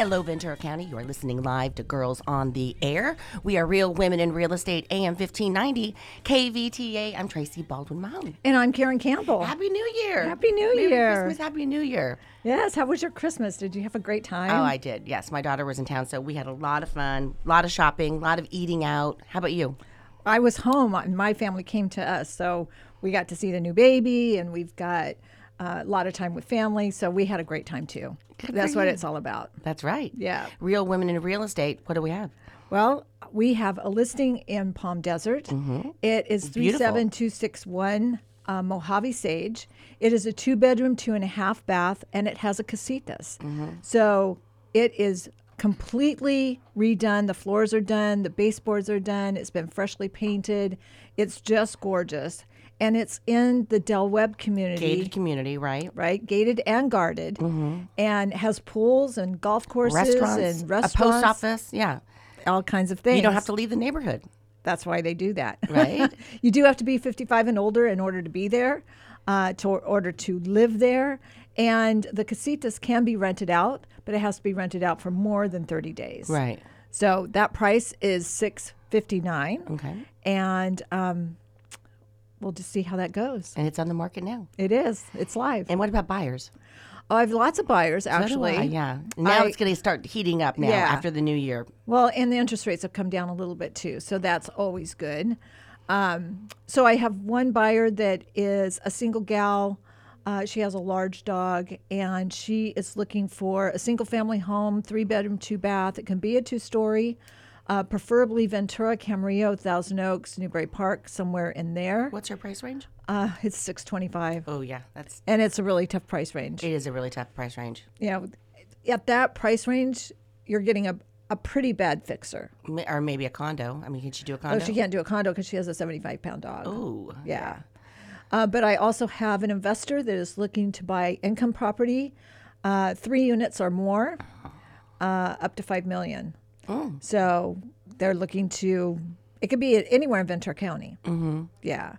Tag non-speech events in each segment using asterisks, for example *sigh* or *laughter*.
Hello, Ventura County. You are listening live to Girls on the Air. We are Real Women in Real Estate, AM 1590, KVTA. I'm Tracy Baldwin Mahoney. And I'm Karen Campbell. Happy New Year. Happy New Merry Year. Christmas, Happy New Year. Yes, how was your Christmas? Did you have a great time? Oh, I did. Yes, my daughter was in town, so we had a lot of fun, a lot of shopping, a lot of eating out. How about you? I was home and my family came to us. So we got to see the new baby and we've got a lot of time with family. So we had a great time too. Good That's what it's all about. That's right. Yeah. Real Women in Real Estate. What do we have? Well, we have a listing in Palm Desert. It is Mm-hmm. Beautiful. 37261 uh, Mojave Sage. It is a two bedroom, two and a half bath, and it has a casitas. Mm-hmm. So it is completely redone. The floors are done, the baseboards are done, it's been freshly painted. It's just gorgeous. And it's in the Del Webb community Gated community, right? right? Gated and guarded, and has pools and golf courses Restaurants, and a post office. Yeah. all kinds of things. You don't have to leave the neighborhood. That's why they do that, Right. *laughs* you do have to be 55 and older in order to be there, uh, to order to live there, and the casitas can be rented out, but it has to be rented out for more than 30 days. Right. So that price is 659, Okay. and um, we'll just see how that goes. And it's on the market now. It is. It's live. And what about buyers? Oh, I have lots of buyers So actually. I, yeah. Now I- it's going to start heating up now Yeah. after the new year. Well, and the interest rates have come down a little bit too, so that's always good. Um, so I have one buyer that is a single gal. Uh, she has a large dog, and she is looking for a single family home, three bedroom, two bath. It can be a two story, uh, preferably Ventura, Camarillo, Thousand Oaks, Newbury Park, somewhere in there. What's your price range? Uh, it's six twenty five, Oh yeah, that's and it's a really tough price range. it is a really tough price range. You know, at that price range, you're getting a a pretty bad fixer. Or maybe a condo. I mean, can she do a Oh, condo? she can't do a condo because she has a 75 pound dog. Ooh. yeah. Uh, but I also have an investor that is looking to buy income property, uh, three units or more, uh, up to five million. Oh. So they're looking to. It could be anywhere in Ventura County. Mm-hmm. Yeah.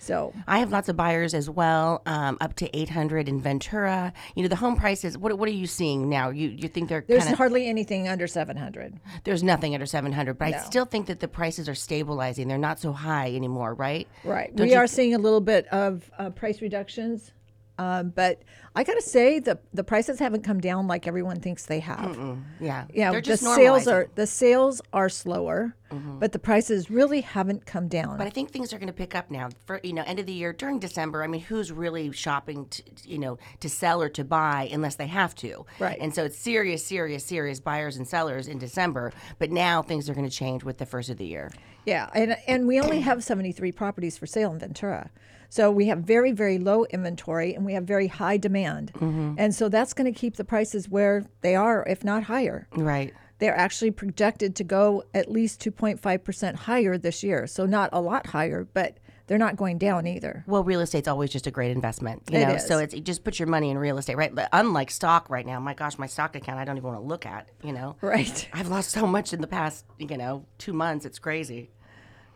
So I have lots of buyers as well, um, up to eight hundred in Ventura. You know, the home prices. What What are you seeing now? You You think they're there's kind of hardly anything under 700. there's nothing under seven hundred, but I still think that the prices are stabilizing. They're not so high anymore, right? Right. Don't we are th- seeing a little bit of uh, price reductions. Um, but I got to say the the prices haven't come down like everyone thinks they have. Yeah. Yeah, They're the sales are the sales are slower, but the prices really haven't come down. But I think things are going to pick up now. For you know, end of the year during December. I mean, who's really shopping? To, you know, to sell or to buy unless they have to. Right. And so it's serious, serious, serious buyers and sellers in December. But now things are going to change with the first of the year. yeah, and and we only have 73 properties for sale in Ventura. So we have very very low inventory and we have very high demand. Mm-hmm. And so that's going to keep the prices where they are if not higher. Right. They're actually projected to go at least 2.5% higher this year. So not a lot higher, but they're not going down either. Well, real estate's always just a great investment, you It know. is. So it's just put your money in real estate, right? But Unlike stock right now. My gosh, my stock account I don't even want to look at. You know. Right. I've lost so much in the past, you know, two months. It's crazy.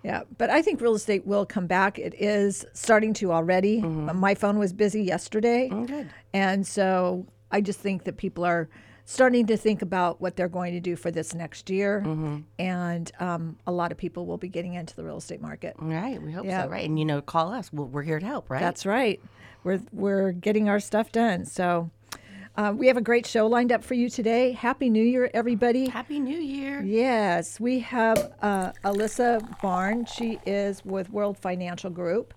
Yeah, but I think real estate will come back. It is starting to already. My phone was busy yesterday. good. And so I just think that people are starting to think about what they're going to do for this next year. And um, a lot of people will be getting into the real estate market. All right. We hope Yeah. so, right? And you know, call us. We'll, we're here to help, right? That's right. We're, we're getting our stuff done. So uh, we have a great show lined up for you today. Happy New Year, everybody. Happy New Year. Yes, we have uh, Alyssa Barn. She is with World Financial Group,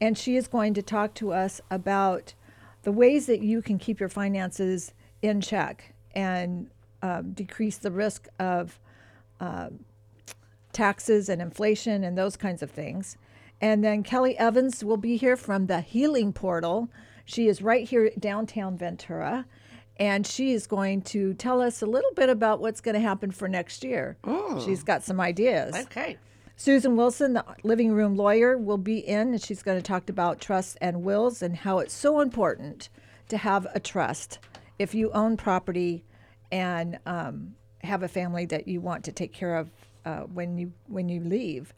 and she is going to talk to us about the ways that you can keep your finances in check and um, decrease the risk of uh, taxes and inflation and those kinds of things. And then Kellee Evans will be here from the Healing Portal. She is right here downtown Ventura. And she is going to tell us a little bit about what's going to happen for next year. She's got some ideas. Okay. Susan Wilson, the living room lawyer, will be in and she's going to talk about trusts and wills and how it's so important to have a trust if you own property and um, have a family that you want to take care of uh, when you when you leave.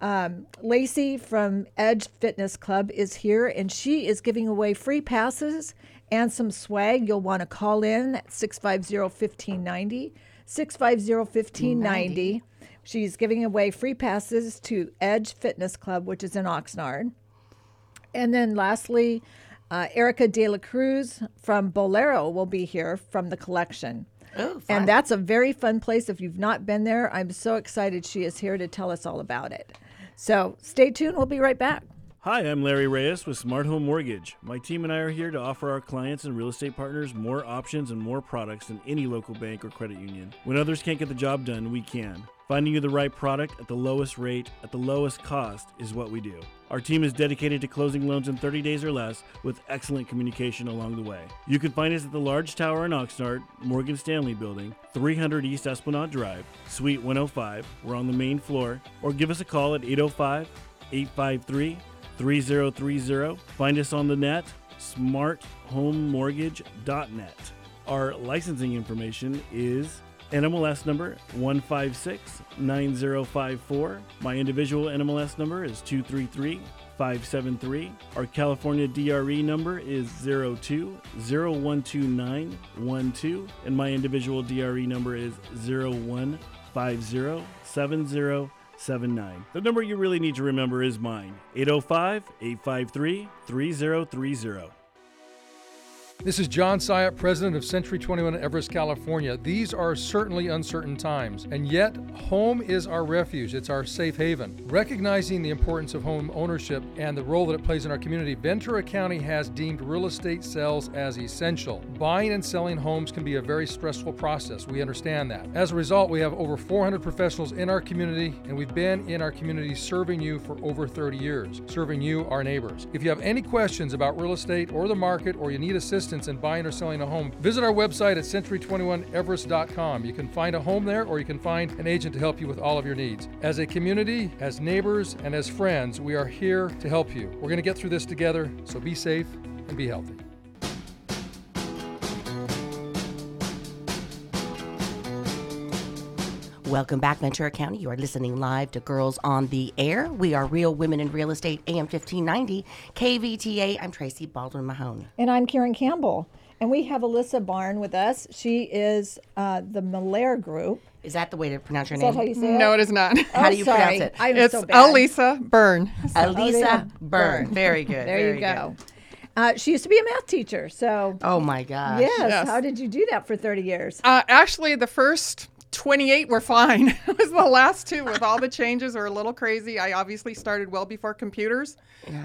Um, Lacey from Edge Fitness Club is here, and she is giving away free passes and some swag. You'll want to call in at 650 1590. 650 1590. She's giving away free passes to Edge Fitness Club, which is in Oxnard. And then lastly, uh, Erica De La Cruz from Bolero will be here from the collection. Oh, fun. And that's a very fun place. If you've not been there, I'm so excited she is here to tell us all about it. So stay tuned. We'll be right back. Hi, I'm Larry Reyes with Smart Home Mortgage. My team and I are here to offer our clients and real estate partners more options and more products than any local bank or credit union. When others can't get the job done, we can. Finding you the right product at the lowest rate, at the lowest cost, is what we do. Our team is dedicated to closing loans in 30 days or less with excellent communication along the way. You can find us at the Large Tower in Oxnard, Morgan Stanley Building, 300 East Esplanade Drive, Suite 105. We're on the main floor. Or give us a call at 805 853 3030. Find us on the net, smarthomemortgage.net. Our licensing information is NMLS number 1569054. My individual NMLS number is 233573. Our California DRE number is 02012912 and my individual DRE number is 015070 79. The number you really need to remember is mine 805 853 3030. This is John Syatt, president of Century 21 Everest, California. These are certainly uncertain times, and yet home is our refuge. It's our safe haven. Recognizing the importance of home ownership and the role that it plays in our community, Ventura County has deemed real estate sales as essential. Buying and selling homes can be a very stressful process. We understand that. As a result, we have over 400 professionals in our community, and we've been in our community serving you for over 30 years, serving you, our neighbors. If you have any questions about real estate or the market, or you need assistance, in buying or selling a home, visit our website at century21everest.com. You can find a home there or you can find an agent to help you with all of your needs. As a community, as neighbors, and as friends, we are here to help you. We're going to get through this together, so be safe and be healthy. Welcome back, Ventura County. You are listening live to Girls on the Air. We are Real Women in Real Estate, AM 1590, KVTA. I'm Tracy Baldwin Mahone. And I'm Karen Campbell. And we have Alyssa Barn with us. She is uh, the Malaire Group. Is that the way to pronounce your Is name? that how you say it? No, it is not. *laughs* How Oh, do you sorry. pronounce it? I'm it's so bad. Elisa Byrne. Elisa Elisa Byrne. Byrne. Very good. There very you go. good. Uh, she used to be a math teacher. So, Oh my gosh. yes. Yes. How did you do that for 30 years? Uh, actually, the first 28 were fine. *laughs* it was the last two with all the changes are a little crazy. I obviously started well before computers,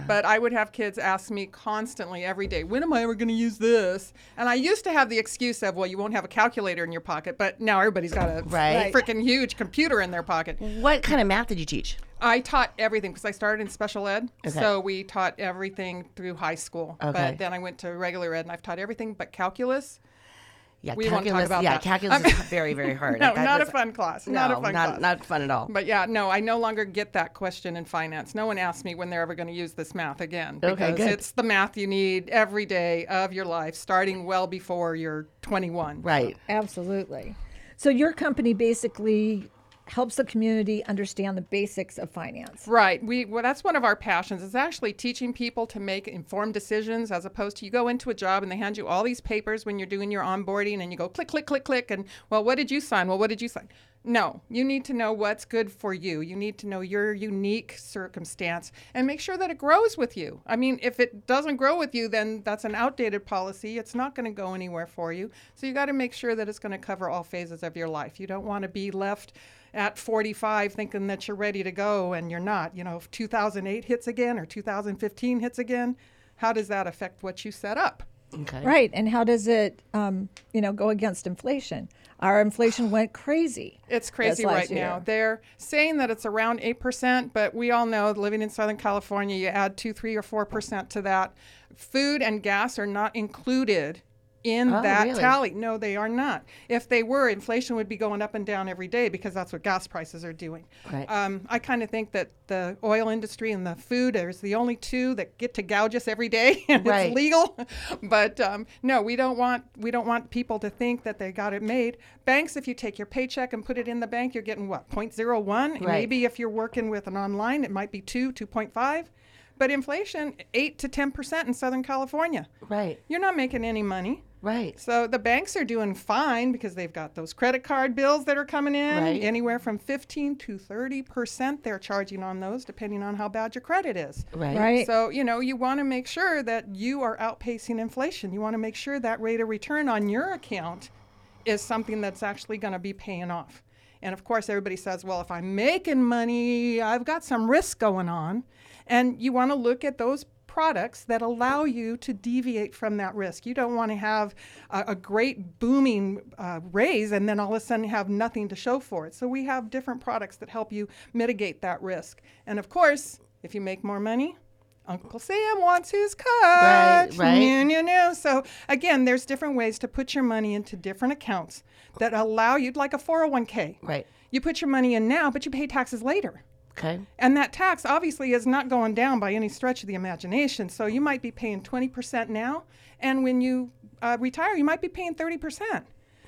but I would have kids ask me constantly every day, when am I ever going to use this? And I used to have the excuse of, well, you won't have a calculator in your pocket, but now everybody's got a Right. freaking huge computer in their pocket. What kind of math did you teach? I taught everything because I started in special ed. Okay. So we taught everything through high school. Okay. But then I went to regular ed and I've taught everything but calculus. Yeah, We won't talk calculus. about yeah, that. calculus is *laughs* very, very hard. No, That not a fun class. No, not a fun not, class. not fun at all. But yeah, no, I no longer get that question in finance. No one asks me when they're ever going to use this math again because Okay, good. it's the math you need every day of your life, starting well before you're 21. Right. Absolutely. So, your company basically helps the community understand the basics of finance. Right. We well, that's one of our passions. Is actually teaching people to make informed decisions, as opposed to you go into a job and they hand you all these papers when you're doing your onboarding, and you go click, click, click, click, and well, what did you sign? Well, what did you sign? No, you need to know what's good for you. You need to know your unique circumstance and make sure that it grows with you. I mean, if it doesn't grow with you, then that's an outdated policy. It's not going to go anywhere for you. So you got to make sure that it's going to cover all phases of your life. You don't want to be left at 45 thinking that you're ready to go and you're not. You know, if 2008 hits again or 2015 hits again, how does that affect what you set up? Okay. Right. And how does it, um, you know, go against inflation? Our inflation *sighs* went crazy. It's crazy last right now. They're saying that it's around 8%, but we all know living in Southern California, you add 2, 3, or 4% to that. Food and gas are not included in Oh, that really? tally. No, they are not. If they were, inflation would be going up and down every day because that's what gas prices are doing. Right. Um, I kind of think that the oil industry and the food is the only two that get to gouge us every day, *laughs* and Right. it's legal. *laughs* but um, no, we don't want we don't want people to think that they got it made. Banks, if you take your paycheck and put it in the bank, you're getting what 0.01. Right. Maybe if you're working with an online, it might be two, 2.5. But inflation, eight to ten percent in Southern California. Right. You're not making any money. Right. So the banks are doing fine because they've got those credit card bills that are coming in. Right. Anywhere from 15 to 30 percent they're charging on those, depending on how bad your credit is. Right. Right. So, you know, you want to make sure that you are outpacing inflation. You want to make sure that rate of return on your account is something that's actually going to be paying off. And of course, everybody says, well, if I'm making money, I've got some risk going on. And you want to look at those products that allow you to deviate from that risk. You don't want to have a, a great booming uh, raise and then all of a sudden have nothing to show for it. So we have different products that help you mitigate that risk. And of course, if you make more money, Uncle Sam wants his cut. Right, right. No, no, no. So again, there's different ways to put your money into different accounts that allow you, like a 401k. Right. You put your money in now, but you pay taxes later. Okay. And that tax obviously is not going down by any stretch of the imagination. So you might be paying 20% now, and when you uh, retire, you might be paying 30%.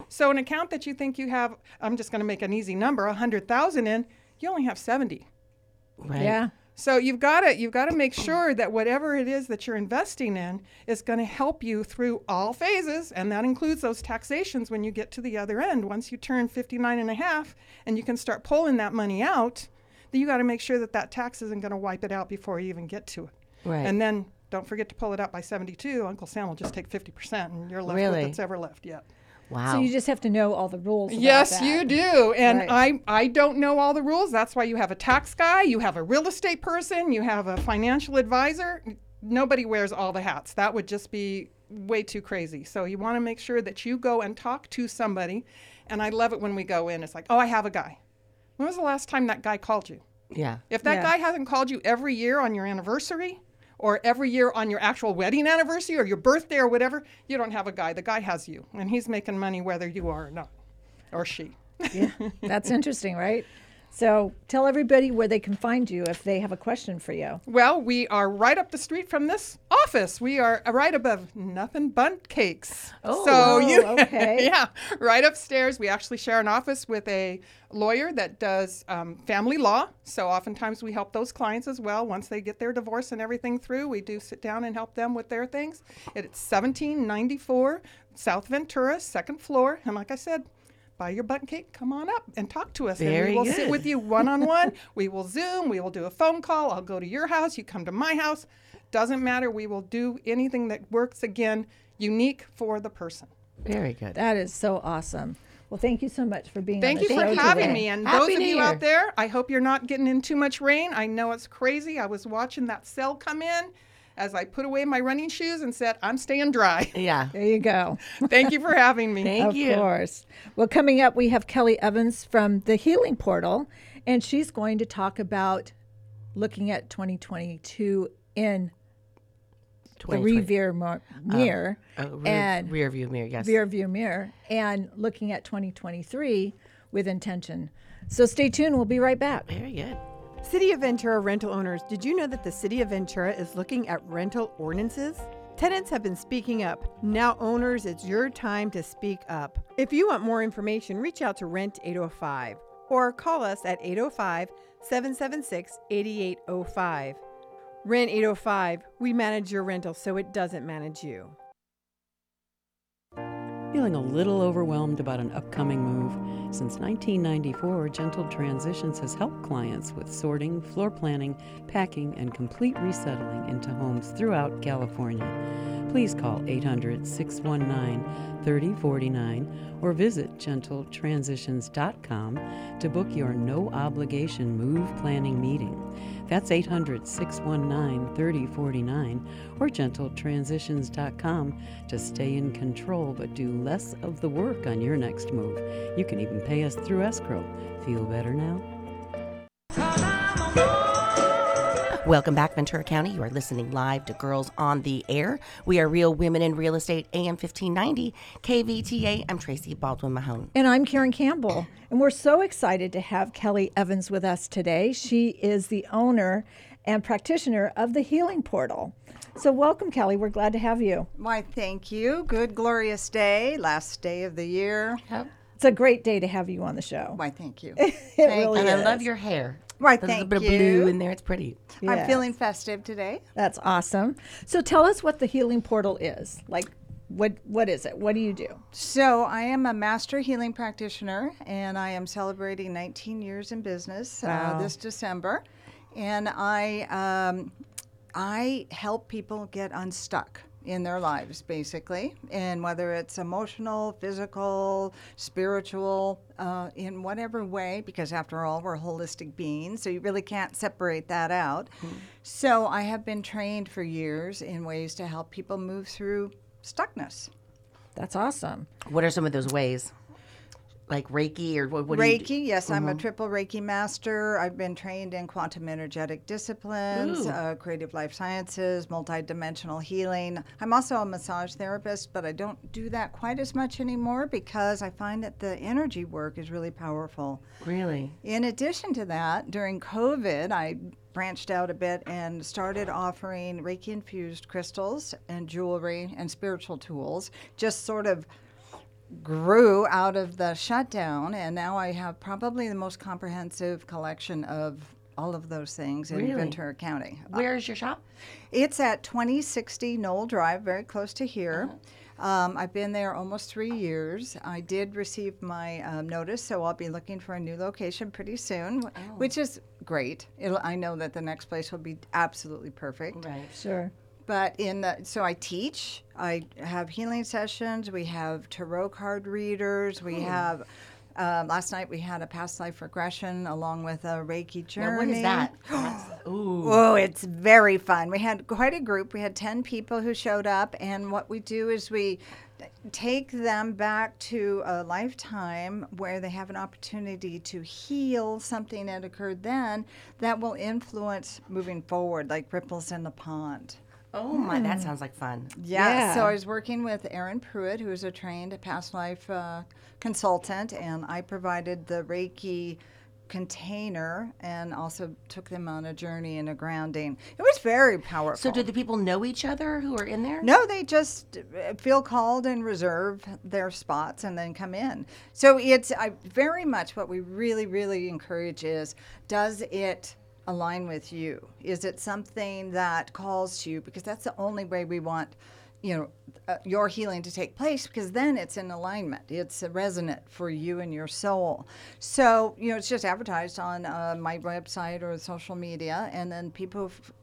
So an account that you think you have, I'm just going to make an easy number, 100,000 in, you only have 70. Right. Yeah. So you've got to you've got to make sure that whatever it is that you're investing in is going to help you through all phases and that includes those taxations when you get to the other end. Once you turn 59 and a half and you can start pulling that money out, then you got to make sure that that tax isn't going to wipe it out before you even get to it. Right. And then don't forget to pull it out by 72. Uncle Sam will just take 50% and you're left Really? with what's ever left yet. Wow. So you just have to know all the rules. about Yes, that. you do. And Right. I I don't know all the rules. That's why you have a tax guy, you have a real estate person, you have a financial advisor. Nobody wears all the hats. That would just be way too crazy. So you want to make sure that you go and talk to somebody. And I love it when we go in. It's like, "Oh, I have a guy." When was the last time that guy called you? yeah. If that Yeah. guy hasn't called you every year on your anniversary or every year on your actual wedding anniversary or your birthday or whatever, you don't have a guy. The guy has you, and he's making money whether you are or not, or she. Yeah. That's *laughs* interesting, right? So tell everybody where they can find you if they have a question for you. Well, we are right up the street from this office. We are right above Nothing Bundt Cakes. Oh, so you, *laughs* okay. yeah, right upstairs. We actually share an office with a lawyer that does um, family law. So oftentimes we help those clients as well. Once they get their divorce and everything through, we do sit down and help them with their things. It's 1794 South Ventura, second floor. And like I said, buy your bundt cake, come on up and talk to us. and Very we will good. sit with you one on one. *laughs* We will Zoom. We will do a phone call. I'll go to your house. You come to my house. Doesn't matter. We will do anything that works again, unique for the person. Very good. That is so awesome. Well, thank you so much for being here. Thank on you the for having today. me. And Happy those of you Year. out there, I hope you're not getting in too much rain. I know it's crazy. I was watching that cell come in as I put away my running shoes and said, I'm staying dry. *laughs* Yeah. There you go. Thank you for having me. *laughs* Thank of you. Of course. Well, coming up, we have Kellee Evans from the Healing Portal, and she's going to talk about looking at 2022 in the rear mo- mirror Uh, rear, and rear view mirror. Yes. rear view mirror and looking at 2023 with intention. So stay tuned. We'll be right back. Very good. City of Ventura rental owners, did you know that the City of Ventura is looking at rental ordinances? Tenants have been speaking up. Now, owners, it's your time to speak up. If you want more information, reach out to Rent 805 or call us at 805 776 8805. Rent 805, we manage your rental so it doesn't manage you. Feeling a little overwhelmed about an upcoming move? Since 1994, Gentle Transitions has helped clients with sorting, floor planning, packing, and complete resettling into homes throughout California. Please call 800 619 3049 or visit gentletransitions.com to book your no obligation move planning meeting. That's 800 619 3049 or gentletransitions.com to stay in control but do less of the work on your next move. You can even pay us through escrow. Feel better now? Welcome back, Ventura County. You are listening live to Girls on the Air. We are Real Women in Real Estate, AM 1590, KVTA. I'm Tracy Baldwin Mahone. And I'm Karen Campbell. And we're so excited to have Kellee Evans with us today. She is the owner and practitioner of the Healing Portal. So, welcome, Kellee. We're glad to have you. Why, thank you. Good, glorious day, last day of the year. It's a great day to have you on the show. Why, thank you. *laughs* It Thank really And you. I love your hair. Why, There's a thank bit of blue in there. It's pretty. I'm feeling festive today. That's awesome. So, tell us what the Healing Portal is. Like, what what is it? What do you do? So, I am a master healing practitioner, and I am celebrating 19 years in business Wow. uh, this December. And I, um, I help people get unstuck in their lives, basically, and whether it's emotional, physical, spiritual, uh, in whatever way, because after all, we're holistic beings, so you really can't separate that out. So, I have been trained for years in ways to help people move through stuckness. That's awesome. What are some of those ways? Like Reiki or what? what do you do? Reiki, yes, I'm a triple Reiki master. I've been trained in quantum energetic disciplines, uh, creative life sciences, multidimensional healing. I'm also a massage therapist, but I don't do that quite as much anymore because I find that the energy work is really powerful. Really? In addition to that, during COVID, I branched out a bit and started offering Reiki infused crystals and jewelry and spiritual tools, just sort of grew out of the shutdown. And now I have probably the most comprehensive collection of all of those things in Really? Ventura County. Where is your shop? It's at 2060 Knoll Drive, very close to here. Um, I've been there almost three years. I did receive my um, notice, so I'll be looking for a new location pretty soon, wh- which is great. It'll, I know that the next place will be absolutely perfect. Right. Sure. But in the, so I teach. I have healing sessions. We have tarot card readers. We have. Um, last night we had a past life regression along with a Reiki journey. Now, what is that? *gasps* Oh, it's very fun. We had quite a group. We had 10 people who showed up, and what we do is we take them back to a lifetime where they have an opportunity to heal something that occurred then that will influence moving forward, like ripples in the pond. Oh my, that sounds like fun. Yeah. So I was working with Erin Pruitt, who is a trained past life uh, consultant, and I provided the Reiki container and also took them on a journey and a grounding. It was very powerful. So, do the people know each other who are in there? No, they just uh, feel called and reserve their spots and then come in. So it's I, very much what we really, really encourage is does it align with you? Is it something that calls to you? Because that's the only way we want, you know, uh, your healing to take place because then it's in alignment. It's resonant for you and your soul. So, you know, it's just advertised on uh, my website or social media, and then people f-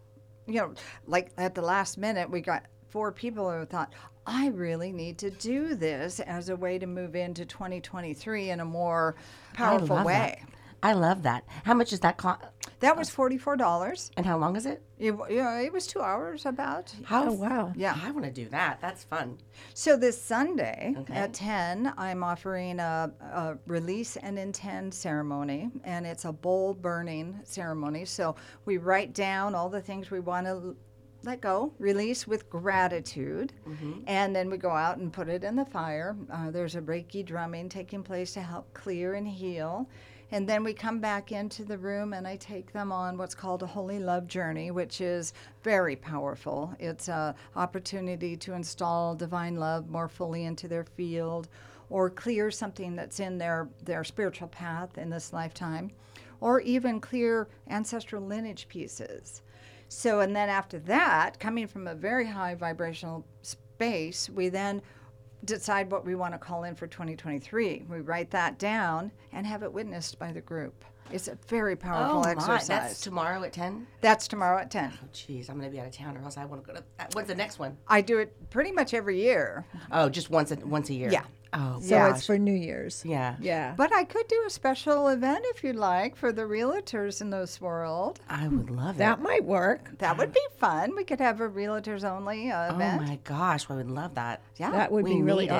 you know, like at the last minute, we got four people who thought, I really need to do this as a way to move into 2023 in a more powerful way. That. I love that. How much does that cost? That was $44. And how long is it? It, w- you know, it was two hours about. How? Oh, wow. Yeah. I want to do that. That's fun. So this Sunday Okay. at 10, I'm offering a, a release and intend ceremony, and it's a bowl burning ceremony. So we write down all the things we want to let go, release with gratitude, and then we go out and put it in the fire. Uh, there's a Reiki drumming taking place to help clear and heal. And then we come back into the room and I take them on what's called a holy love journey, which is very powerful. It's an opportunity to install divine love more fully into their field or clear something that's in their, their spiritual path in this lifetime or even clear ancestral lineage pieces. So, and then after that, coming from a very high vibrational space, we then decide what we want to call in for 2023. We write that down and have it witnessed by the group. It's a very powerful oh my, exercise. that's tomorrow at ten. That's tomorrow at 10. Oh, jeez, I'm gonna be out of town, or else I want to go to. When's the next one? I do it pretty much every year, Oh, just once a once a year. Yeah. Oh, So Yeah. it's for New Year's. yeah. Yeah. but I could do a special event if you'd like for the realtors in this world. I would love that it. might work. That would be fun. We could have a realtors only uh, Oh event. my gosh, I would love that. Yeah. That would we be really it.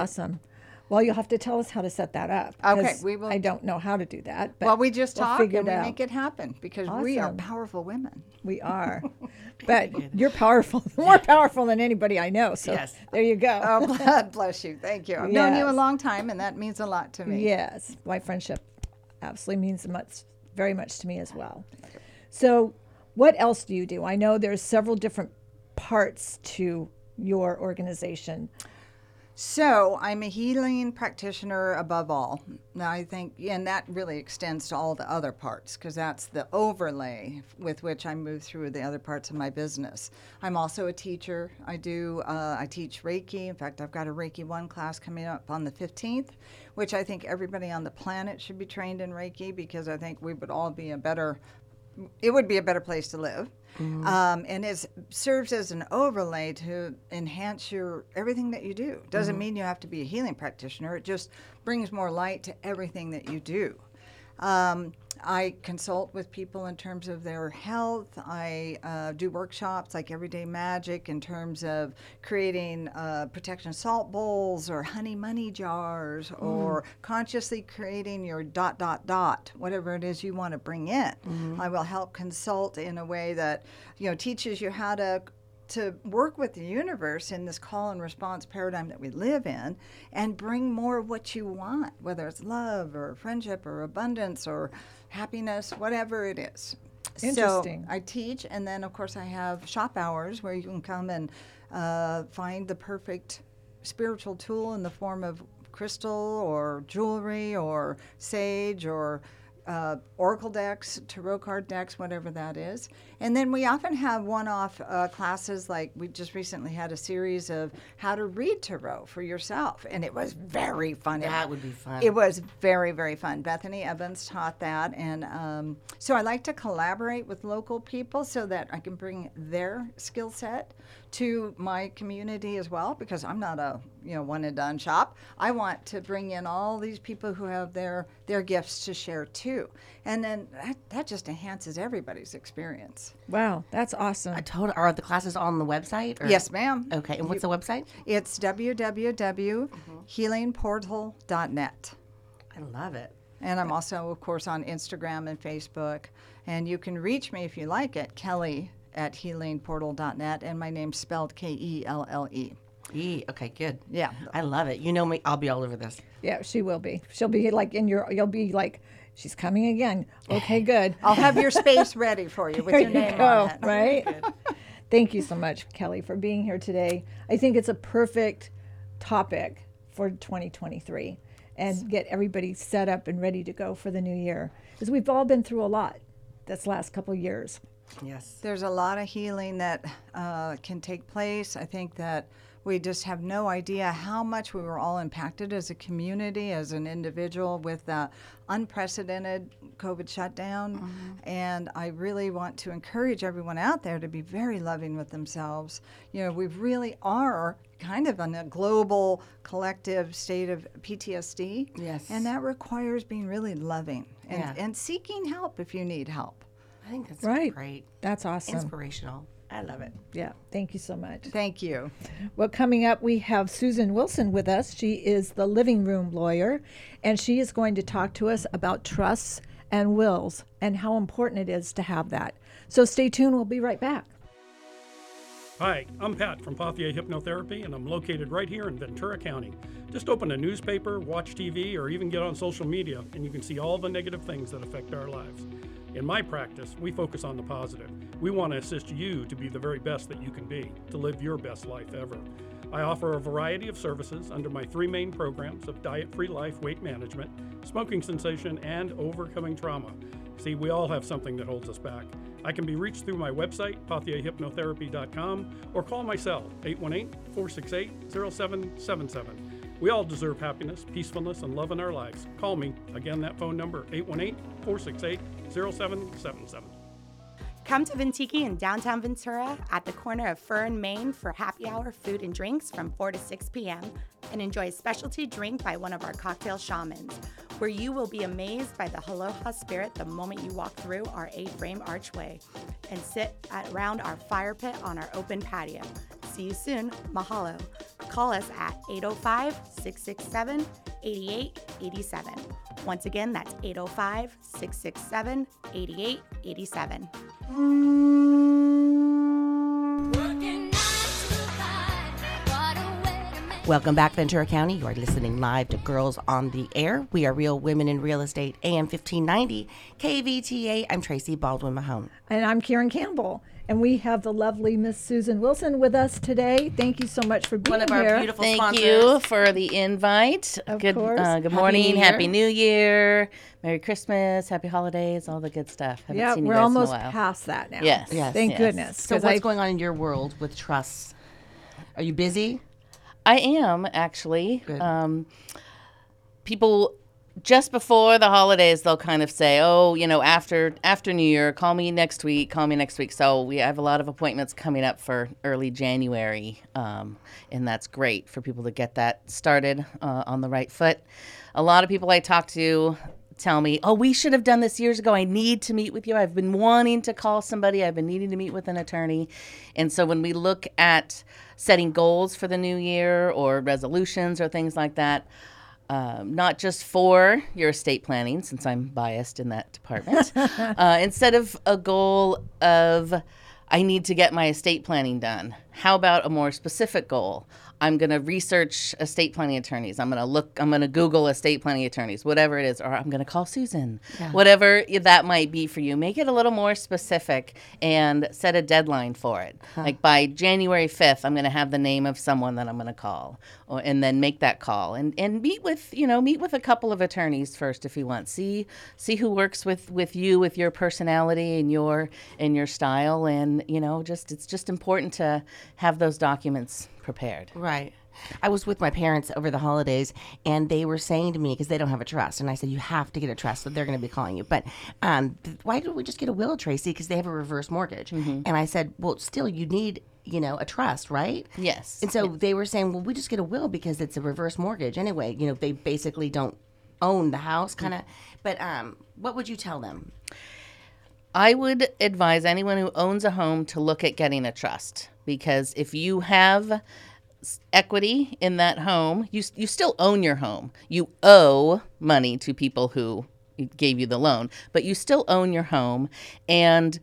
Awesome. Well, you'll have to tell us how to set that up. Okay, we will- I don't know how to do that. But well, we just we'll talk and we it out. make it happen because we are powerful women. We are. *laughs* but you're powerful, *laughs* more powerful than anybody I know. So Yes. there you go. Oh, *laughs* God bless you. Thank you. I've known you a long time, and that means a lot to me. Yes, my friendship absolutely means much, very much to me as well. So, what else do you do? I know there's several different parts to your organization. So I'm a healing practitioner above all. Now I think, and that really extends to all the other parts because that's the overlay with which I move through the other parts of my business. I'm also a teacher. I do, uh, I teach Reiki. In fact, I've got a Reiki one class coming up on the 15th, which I think everybody on the planet should be trained in Reiki because I think we would all be a better it would be a better place to live. Um, and it serves as an overlay to enhance your everything that you do. Doesn't mean you have to be a healing practitioner. It just brings more light to everything that you do. Um, I consult with people in terms of their health. I uh, do workshops like Everyday Magic in terms of creating uh, protection salt bowls or honey money jars or consciously creating your dot, dot, dot, whatever it is you want to bring in. I will help consult in a way that, you know, teaches you how to to work with the universe in this call and response paradigm that we live in and bring more of what you want, whether it's love or friendship or abundance or happiness, whatever it is. Interesting. So I teach, and then of course I have shop hours where you can come and uh, find the perfect spiritual tool in the form of crystal or jewelry or sage or uh, oracle decks, tarot card decks, whatever that is. And then we often have one off uh, classes, like we just recently had a series of how to read tarot for yourself. And it was very fun. It- That would be fun. It was very, very fun. Bethany Evans taught that. And um, so I like to collaborate with local people so that I can bring their skill set to my community as well because I'm not a you know one and done shop. I want to bring in all these people who have their their gifts to share too. And then that, that just enhances everybody's experience. Wow, that's awesome. I told. Are the classes on the website? Or? Yes, ma'am. Okay, and what's the website? It's www.healingportal.net. I love it. And I'm also, of course, on Instagram and Facebook. And you can reach me if you like at Kellee at healingportal.net. And my name's spelled K E L L E. E. Okay, good. Yeah. I love it. You know me. I'll be all over this. yeah, she will be. She'll be like in your. You'll be like, she's coming again. Okay, good. *laughs* I'll have your space ready for you with there your you name go. on it. *laughs* Right. Thank you so much, Kellee, for being here today. I think it's a perfect topic for 2023 and get everybody set up and ready to go for the new year because we've all been through a lot this last couple of years. Yes. There's a lot of healing that uh, can take place. I think that we just have no idea how much we were all impacted as a community, as an individual, with the unprecedented COVID shutdown. Mm-hmm. And I really want to encourage everyone out there to be very loving with themselves. You know, we really are kind of in a global collective state of PTSD. Yes. And that requires being really loving and, Yeah. and seeking help if you need help. I think that's Right. great. That's awesome. Inspirational. I love it. Yeah. Thank you so much. Thank you. Well, coming up, we have Susan Wilson with us. She is the living room lawyer, and she is going to talk to us about trusts and wills and how important it is to have that. So stay tuned. We'll be right back. Hi, I'm Pat from Pothier Hypnotherapy, and I'm located right here in Ventura County. Just open a newspaper, watch TV, or even get on social media, and you can see all the negative things that affect our lives. In my practice, we focus on the positive. We want to assist you to be the very best that you can be, to live your best life ever. I offer a variety of services under my three main programs of diet free life, weight management, smoking cessation, and overcoming trauma. See, we all have something that holds us back. I can be reached through my website, pothierhypnotherapy.com, or call my cell, 818 468 0777. We all deserve happiness, peacefulness, and love in our lives. Call me. Again, that phone number, 818 468 0777. Come to Ventiki in downtown Ventura at the corner of Fir and Main for happy hour food and drinks from 4 to 6 p.m. and enjoy a specialty drink by one of our cocktail shamans, where you will be amazed by the aloha spirit the moment you walk through our A-frame archway and sit around our fire pit on our open patio. See you soon. Mahalo. Call us at 805 667 8887. Once again, that's 805 667 8887. Welcome back, Ventura County. You are listening live to Girls on the Air. We are Real Women in Real Estate, AM 1590, KVTA. I'm Tracy Baldwin Mahone. And I'm Karen Campbell. And we have the lovely Miss Susan Wilson with us today. Thank you so much for being here. One of our here. beautiful Thank sponsors. you for the invite. Of good course. Uh, good Happy morning, New Happy New Year, Merry Christmas, Happy Holidays, all the good stuff. Haven't Yeah, seen we're guys almost in a while. past that now. Yes, Yes. Thank yes. goodness. So, 'cause what's I- going on in your world with trusts? Are you busy? I am actually. Good. Um, people just before the holidays, they'll kind of say, "Oh, you know, after after New Year, call me next week. Call me next week." So we have a lot of appointments coming up for early January, um, and that's great for people to get that started uh, on the right foot. A lot of people I talk to tell me, "Oh, we should have done this years ago. I need to meet with you. I've been wanting to call somebody. I've been needing to meet with an attorney." And so when we look at setting goals for the new year or resolutions or things like that, um, not just for your estate planning, since I'm biased in that department, *laughs* uh, instead of a goal of, I need to get my estate planning done, how about a more specific goal? I'm going to research estate planning attorneys. I'm going to look, I'm going to Google estate planning attorneys, whatever it is, or I'm going to call Susan, whatever that might be for you. Make it a little more specific and set a deadline for it. Like by January 5th, I'm going to have the name of someone that I'm going to call, and then make that call and, and meet with, you know, meet with a couple of attorneys first if you want. See, see who works with, with you, with your personality and your, and your style. And, you know, just, it's just important to have those documents prepared. Right. I was with my parents over the holidays, and they were saying to me because they don't have a trust, and I said you have to get a trust, so they're going to be calling you. But um, why don't we just get a will, Tracy? Because they have a reverse mortgage. Mm-hmm. And I said, well, still, you need you know a trust, right? Yes. And so they were saying, well, we just get a will because it's a reverse mortgage anyway. You know, they basically don't own the house, kind of. But um, what would you tell them? I would advise anyone who owns a home to look at getting a trust because if you have equity in that home, you you still own your home. You owe money to people who gave you the loan, but you still own your home and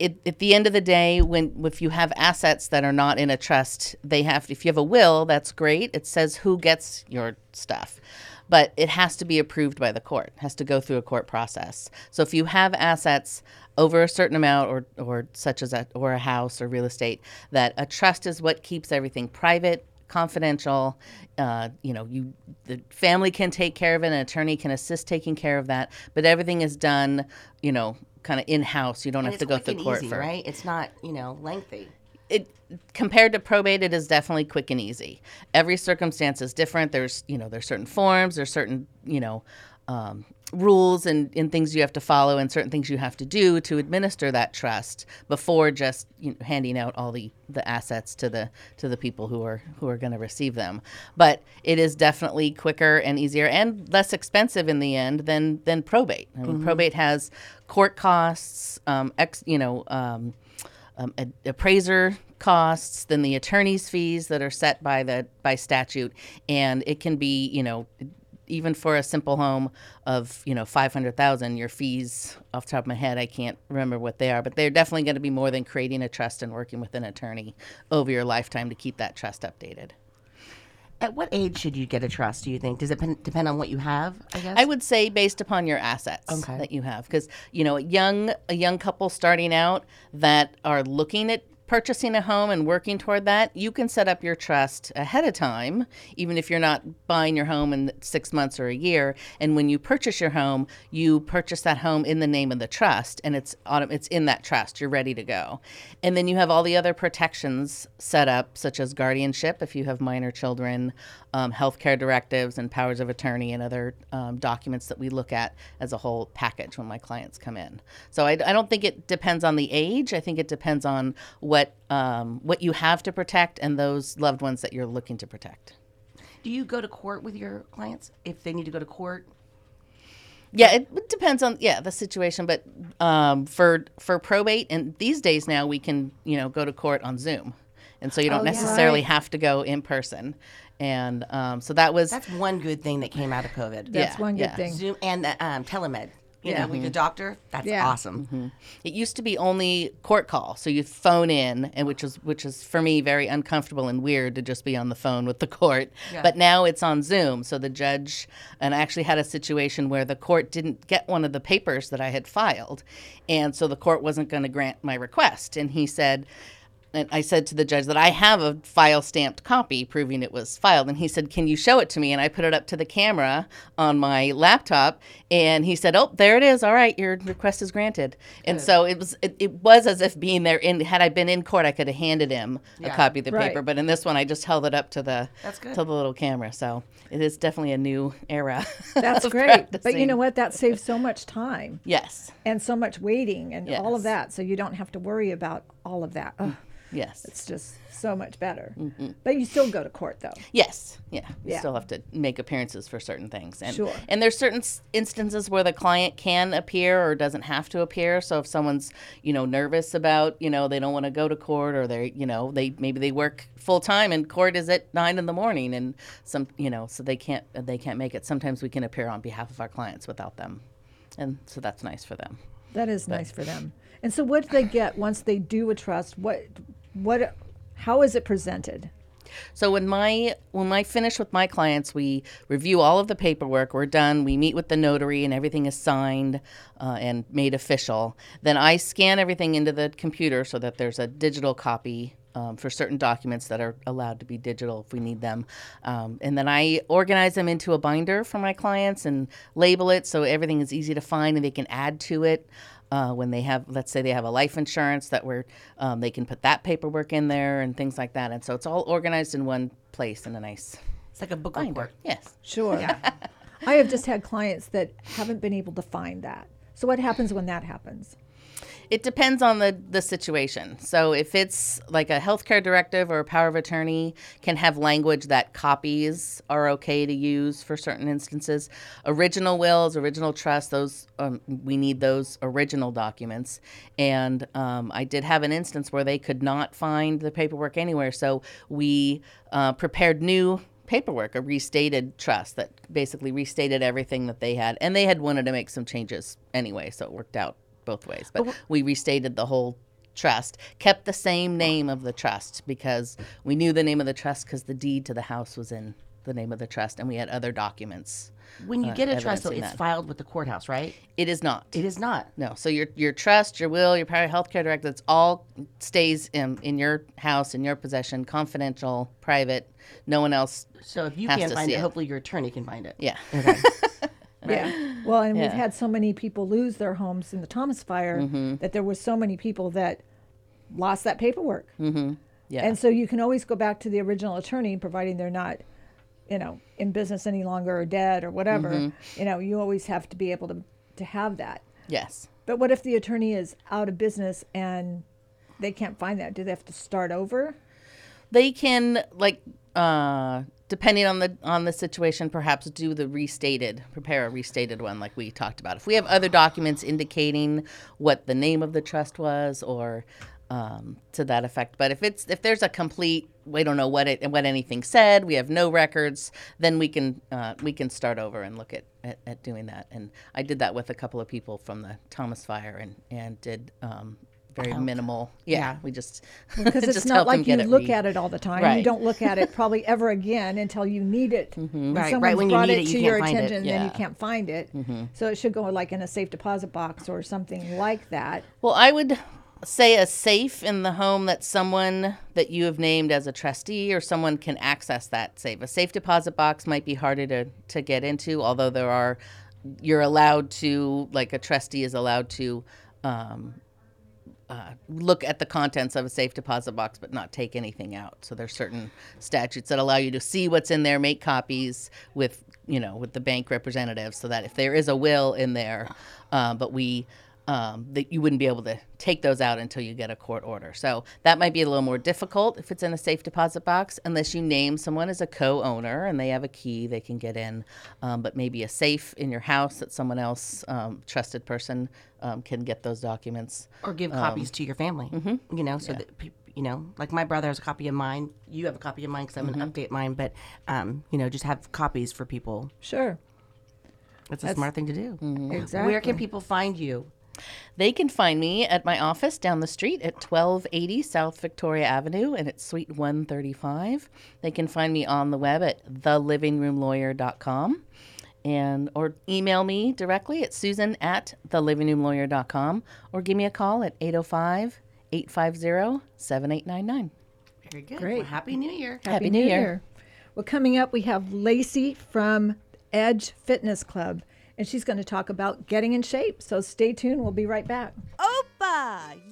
it, at the end of the day, when if you have assets that are not in a trust, they have. If you have a will, that's great. It says who gets your stuff, but it has to be approved by the court. It has to go through a court process. So if you have assets over a certain amount, or or such as a or a house or real estate, that a trust is what keeps everything private confidential. Uh, you know, you the family can take care of it, an attorney can assist taking care of that, but everything is done, you know, kind of in house. You don't And have to go through court easy, for right? It's not you know lengthy. it compared to probate it is definitely quick and easy every circumstance is different there's you know there's certain forms there's certain you know um, rules and, and things you have to follow and certain things you have to do to administer that trust before just you know, handing out all the, the assets to the to the people who are who are going to receive them. But it is definitely quicker and easier and less expensive in the end than than probate. I mean, probate has court costs um, ex, you know um, um, a- appraiser costs than the attorney's fees that are set by the by statute. And it can be you know even for a simple home of you know 500,000 your fees off the top of my head I can't remember what they are but they're definitely going to be more than creating a trust and working with an attorney over your lifetime to keep that trust updated At what age should you get a trust? Do you think? Does it pen- depend on what you have? I guess. I would say based upon your assets Okay. that you have, because you know, a young a young couple starting out that are looking at purchasing a home and working toward that, you can set up your trust ahead of time, even if you're not buying your home in six months or a year. And when you purchase your home, you purchase that home in the name of the trust, and it's auto- it's in that trust. You're ready to go, and then you have all the other protections set up, such as guardianship if you have minor children, um, healthcare directives, and powers of attorney, and other um, documents that we look at as a whole package when my clients come in. So I, I don't think it depends on the age. I think it depends on what um, what you have to protect and those loved ones that you're looking to protect. Do you go to court with your clients if they need to go to court? Yeah, it, depends on yeah the situation, but um, for for probate and these days now we can you know go to court on Zoom, and so you don't Oh, necessarily Right. have to go in person, and um, so that was That's one good thing that came out of COVID. That's Yeah, one good yeah. thing. Zoom and the um, telemed. You know, with your doctor. That's Yeah. awesome. It used to be only court call, so you phone in, and which is which is for me very uncomfortable and weird to just be on the phone with the court. Yeah. But now it's on Zoom, so the judge and I actually had a situation where the court didn't get one of the papers that I had filed, and so the court wasn't going to grant my request, and he said. And I said to the judge that I have a file stamped copy proving it was filed. And he said, Can you show it to me? And I put it up to the camera on my laptop. And he said, Oh, there it is. All right, your request is granted. And so it was it, it was as if being there in had I been in court, I could have handed him a copy of the Right. paper. But in this one I just held it up to the to the little camera. So it is definitely a new era. *laughs* That's of great. But you know what? That saves so much time Yes. and so much waiting and all of that. So you don't have to worry about all of that. Ugh, Yes. it's just so much better. But you still go to court though. Yes, yeah. You Yeah. still have to make appearances for certain things. And, Sure. And there's certain instances where the client can appear or doesn't have to appear. So if someone's, you know, nervous about, you know, they don't want to go to court or they, you know, they maybe they work full time and court is at nine in the morning and some, you know, so they can't they can't make it. Sometimes we can appear on behalf of our clients without them, and so that's nice for them. That is nice for them. And so what do they get once they do a trust? What what how is it presented? So when my when I finish with my clients, we review all of the paperwork. We're done. We meet with the notary, and everything is signed uh, and made official. Then I scan everything into the computer so that there's a digital copy. Um, for certain documents that are allowed to be digital if we need them. Um, and then I organize them into a binder for my clients and label it so everything is easy to find and they can add to it uh, when they have, let's say they have a life insurance that we're, um, they can put that paperwork in there and things like that. And so it's all organized in one place in a nice It's like a book binder. report. Yes. Sure. *laughs* I have just had clients that haven't been able to find that. So what happens when that happens? It depends on the, the situation. So if it's like a healthcare directive or a power of attorney can have language that copies are okay to use for certain instances. Original wills, original trust, those um, we need those original documents. And um, I did have an instance where they could not find the paperwork anywhere, so we uh, prepared new paperwork, a restated trust that basically restated everything that they had, and they had wanted to make some changes anyway, so it worked out both ways. But we restated the whole trust, kept the same name of the trust because we knew the name of the trust because the deed to the house was in the name of the trust, and we had other documents. When you uh, get a trust, though, it's that. filed with the courthouse, right? It is not. It is not. No. So your your trust, your will, your power health care directive, it's all stays in, in your house, in your possession, confidential, private. No one else. So if you can't find it, it. hopefully your attorney can find it. Yeah. *laughs* Yeah. Well, and we've had so many people lose their homes in the Thomas fire Mm-hmm. that there was so many people that lost that paperwork. Mm-hmm. Yeah. And so you can always go back to the original attorney, providing they're not, you know, in business any longer or dead or whatever. Mm-hmm. You know, you always have to be able to to have that. yes. But what if the attorney is out of business and they can't find that? Do they have to start over? they can like uh depending on the on the situation perhaps do the restated prepare a restated one like we talked about. If we have other documents indicating what the name of the trust was or um, to that effect. But if it's if there's a complete we don't know what it what anything said we have no records then we can uh, we can start over and look at, at at doing that. And i did that with a couple of people from the thomas fire and and did um very minimal yeah, Yeah. we just Because *laughs* it's just not like you look re- at it all the time. You don't look at it *laughs* probably ever again until you need it. And Mm-hmm. Right, right when you brought need it it, to you your can't find it. attention, and then you can't find it. So it should go like in a safe deposit box or something like that. Well, I would say a safe in the home that someone that you have named as a trustee or someone can access that safe. A safe deposit box might be harder to, to get into, although there are, you're allowed to, like a trustee is allowed to um, uh, look at the contents of a safe deposit box but not take anything out. So there's certain statutes that allow you to see what's in there, make copies with you know with the bank representative, so that if there is a will in there, uh, but we um, that you wouldn't be able to take those out until you get a court order. So that might be a little more difficult if it's in a safe deposit box, unless you name someone as a co-owner and they have a key they can get in. Um, but maybe a safe in your house that someone else, um, trusted person, um, can get those documents. or give Um, copies to your family. mhm. You know, so that peop you know, like my brother has a copy of mine. You have a copy of mine because I'm Mm-hmm. going to update mine. But um, you know, just have copies for people. Sure. It's a That's- smart thing to do. Where Exactly. Where can people find you? They can find me at my office down the street at 1280 South Victoria Avenue, and it's Suite 135. They can find me on the web at thelivingroomlawyer.com and or email me directly at susan at thelivingroomlawyer.com or give me a call at 805 850 7899. Very good. Great. Well, Happy New Year. Happy New Year. Well, coming up, we have Lacey from Edge Fitness Club, and she's going to talk about getting in shape. So stay tuned. We'll be right back. Oh,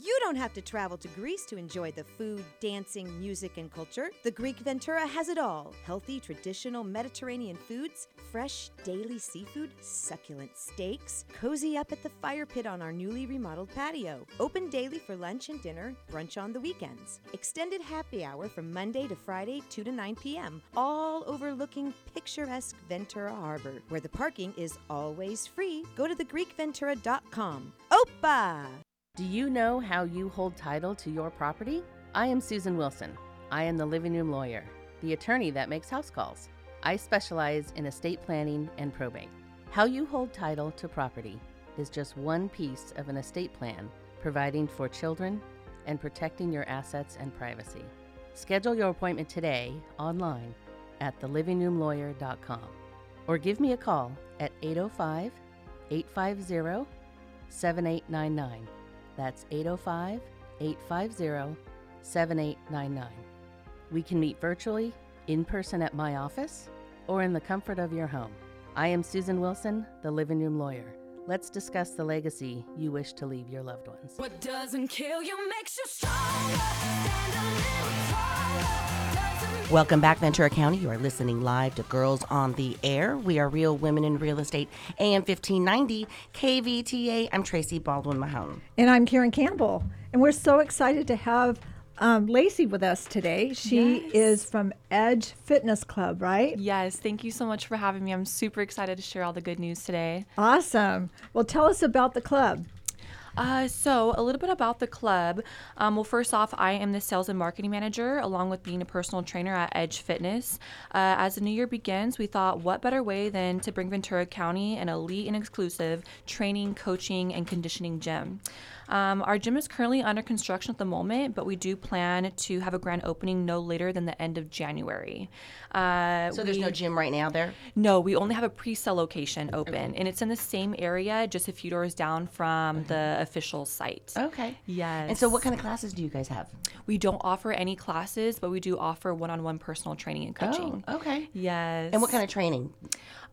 You don't have to travel to Greece to enjoy the food, dancing, music, and culture. The Greek Ventura has it all healthy, traditional Mediterranean foods, fresh daily seafood, succulent steaks, cozy up at the fire pit on our newly remodeled patio. Open daily for lunch and dinner, brunch on the weekends. Extended happy hour from Monday to Friday, 2 to 9 p.m., all overlooking picturesque Ventura Harbor, where the parking is always free. Go to thegreekventura.com. Opa! Do you know how you hold title to your property? I am Susan Wilson. I am the living room lawyer, the attorney that makes house calls. I specialize in estate planning and probate. How you hold title to property is just one piece of an estate plan, providing for children and protecting your assets and privacy. Schedule your appointment today online at thelivingroomlawyer.com or give me a call at 805 850 7899. That's 805 850 7899. We can meet virtually, in person at my office, or in the comfort of your home. I am Susan Wilson, the living room lawyer. Let's discuss the legacy you wish to leave your loved ones. What doesn't kill you makes you stronger. Welcome back, Ventura County. You are listening live to Girls on the Air. We are Real Women in Real Estate, AM 1590, KVTA. I'm Tracy Baldwin Mahone. And I'm Karen Campbell. And we're so excited to have um, Lacey with us today. She Yes. is from Edge Fitness Club, right? Yes, thank you so much for having me. I'm super excited to share all the good news today. Awesome. Well, tell us about the club. Uh, so, a little bit about the club. Um, well, first off, I am the sales and marketing manager, along with being a personal trainer at Edge Fitness. Uh, as the new year begins, we thought, what better way than to bring Ventura County an elite and exclusive training, coaching, and conditioning gym? Um, our gym is currently under construction at the moment, but we do plan to have a grand opening no later than the end of January. Uh, So there's no gym right now there? no, we only have a pre-sale location open, and it's in the same area, just a few doors down from the official site. Okay. Yes. And so, what kind of classes do you guys have? We don't offer any classes, but we do offer one-on-one personal training and coaching. Oh, okay. Yes. And what kind of training?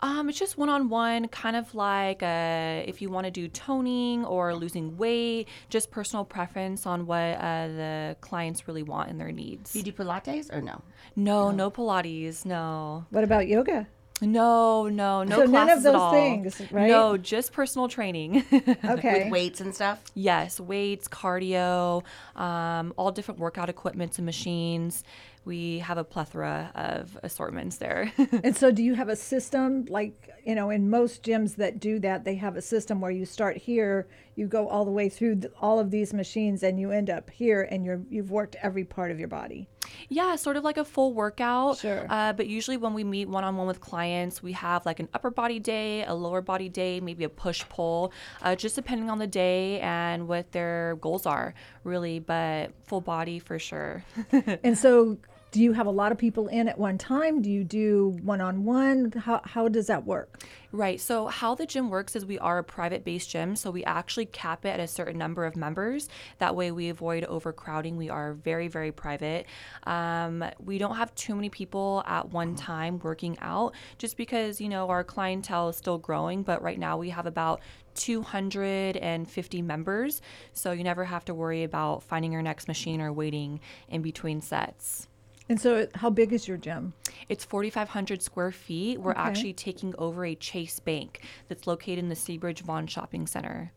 Um, it's just one-on-one, kind of like uh, if you want to do toning or losing weight, just personal preference on what uh, the clients really want and their needs. Do you do Pilates or no? No, no, Pilates, no. What about yoga? No, no, no So none of classes at those all. things, right? No, just personal training. *laughs* Okay. With weights and stuff? Yes, weights, cardio, um, all different workout equipments and machines. We have a plethora of assortments there. *laughs* and so, do you have a system like, you know, in most gyms that do that, they have a system where you start here, you go all the way through th- all of these machines, and you end up here, and you're you've worked every part of your body. Yeah, sort of like a full workout. Sure. Uh, but usually when we meet one on one with clients, we have like an upper body day, a lower body day, maybe a push pull, uh, just depending on the day and what their goals are, really. But full body for sure. *laughs* and so, do you have a lot of people in at one time? Do you do one on one? How how does that work? Right. So, how the gym works is we are a private based gym. So, we actually cap it at a certain number of members. That way, we avoid overcrowding. We are very, very private. Um, we don't have too many people at one time working out just because, you know, our clientele is still growing. But right now, we have about 250 members. So, you never have to worry about finding your next machine or waiting in between sets. And so, how big is your gym? It's 4,500 square feet. We're Okay. actually taking over a Chase Bank that's located in the Seabridge Vons Shopping Center.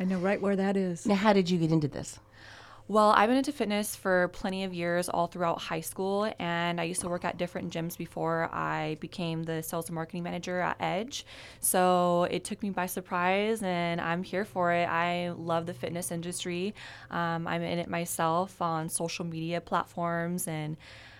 I know right where that is. Now, how did you get into this? Well, I've been into fitness for plenty of years, all throughout high school, and I used to work at different gyms before I became the sales and marketing manager at Edge. So it took me by surprise, and I'm here for it. I love the fitness industry. Um, I'm in it myself on social media platforms and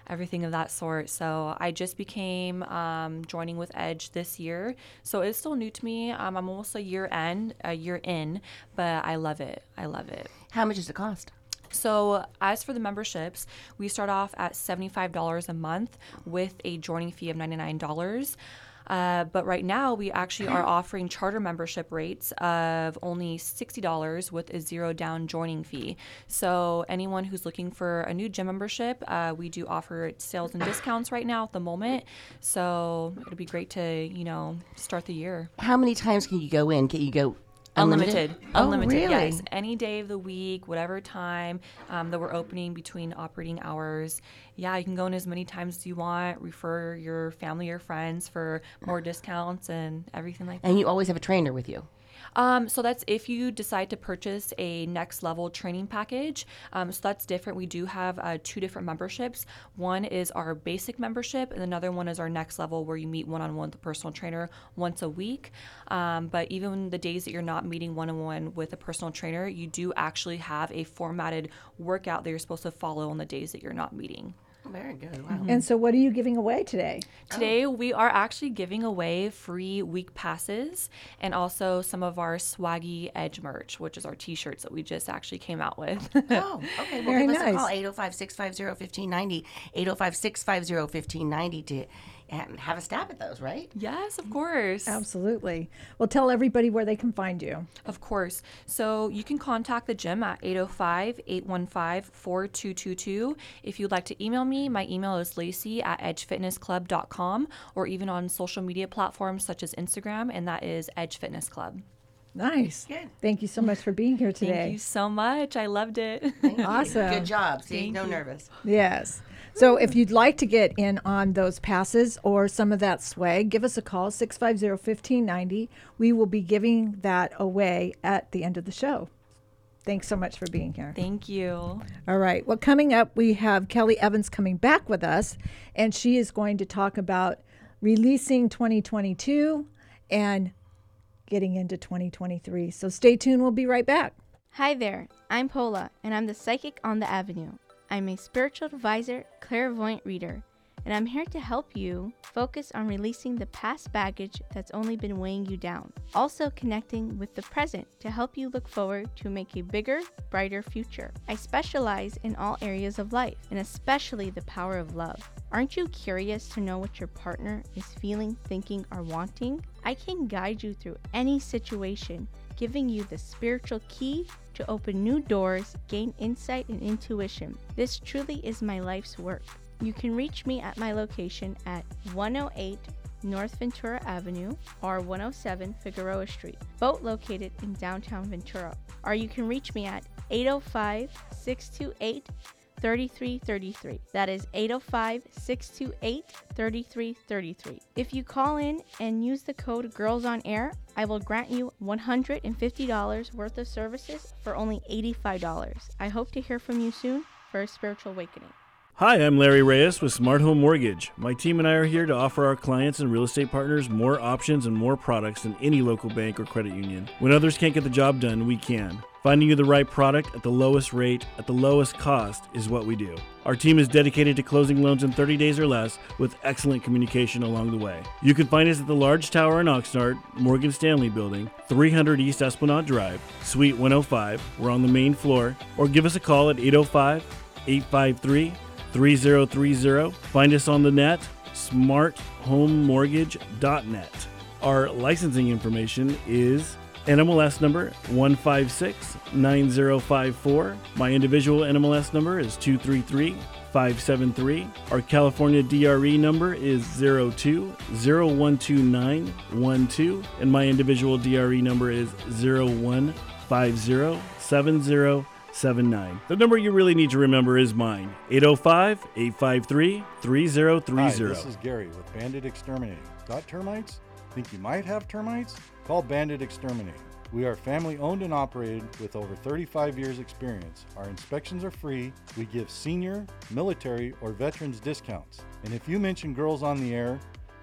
everything of that sort. So I just became um, joining with Edge this year. So it's still new to me. Um, I'm almost a year end, a year in, but I love it. I love it. How much does it cost? So, as for the memberships, we start off at $75 a month with a joining fee of $99. Uh, but right now, we actually are *clears throat* offering charter membership rates of only $60 with a zero down joining fee. So, anyone who's looking for a new gym membership, uh, we do offer sales and discounts right now at the moment. So, it'd be great to, you know, start the year. How many times can you go in? Can you go unlimited? Unlimited. Oh, Unlimited, really? yes. Any day of the week, whatever time um, that we're opening between operating hours. Yeah, you can go in as many times as you want, refer your family or friends for more discounts and everything like that. And you always have a trainer with you. Um, so that's if you decide to purchase a next level training package. Um, so that's different. We do have uh, two different memberships. One is our basic membership, and another one is our next level where you meet one on one with a personal trainer once a week. Um, but even the days that you're not meeting one on one with a personal trainer, you do actually have a formatted workout that you're supposed to follow on the days that you're not meeting. Very good. Wow. And so, what are you giving away today? Today, we are actually giving away free week passes and also some of our swaggy Edge merch, which is our t shirts that we just actually came out with. Oh, *laughs* okay. Well, Very give us a call, 805 650 1590, 805 650 1590 to and have a stab at those, right? Yes, of course. Absolutely. Well, tell everybody where they can find you. Of course. So you can contact the gym at 805 815 4222. If you'd like to email me, my email is lacey at edgefitnessclub.com or even on social media platforms such as Instagram, and that is Edge Fitness Club. Nice. Good. Thank you so much for being here today. Thank you so much. I loved it. Awesome. Good job. See, Thank no you. nervous. Yes. So if you'd like to get in on those passes or some of that swag, give us a call 650-1590. We will be giving that away at the end of the show. Thanks so much for being here. Thank you. All right. Well, coming up, we have Kellee Evans coming back with us, and she is going to talk about releasing 2022 and getting into 2023. So stay tuned. We'll be right back. Hi there, I'm Pola, and I'm the psychic on the avenue. I'm a spiritual advisor, clairvoyant reader, and I'm here to help you focus on releasing the past baggage that's only been weighing you down. Also, connecting with the present to help you look forward to make a bigger, brighter future. I specialize in all areas of life, and especially the power of love. Aren't you curious to know what your partner is feeling, thinking, or wanting? I can guide you through any situation, giving you the spiritual key to open new doors, gain insight and intuition. This truly is my life's work. You can reach me at my location at 108 North Ventura Avenue or 107 Figueroa Street, both located in downtown Ventura. Or you can reach me at 805 628 3333. That is 805 628 3333. If you call in and use the code Girls on Air, I will grant you $150 worth of services for only $85. I hope to hear from you soon for a spiritual awakening. Hi, I'm Larry Reyes with Smart Home Mortgage. My team and I are here to offer our clients and real estate partners more options and more products than any local bank or credit union. When others can't get the job done, we can. Finding you the right product at the lowest rate, at the lowest cost, is what we do. Our team is dedicated to closing loans in 30 days or less with excellent communication along the way. You can find us at the large tower in Oxnard, Morgan Stanley Building, 300 East Esplanade Drive, Suite 105. We're on the main floor. Or give us a call at 805 853 3030. Find us on the net, smarthomemortgage.net. Our licensing information is NMLS number 1569054. My individual NMLS number is 233573. Our California DRE number is 02012912 and my individual DRE number is 015070 79. The number you really need to remember is mine 805 853 Hi, 3030. this is Gary with Bandit Exterminating. Got termites? Think you might have termites? Call Bandit Exterminating. We are family owned and operated with over 35 years experience. Our inspections are free. We give senior, military, or veterans discounts. And if you mention girls on the air,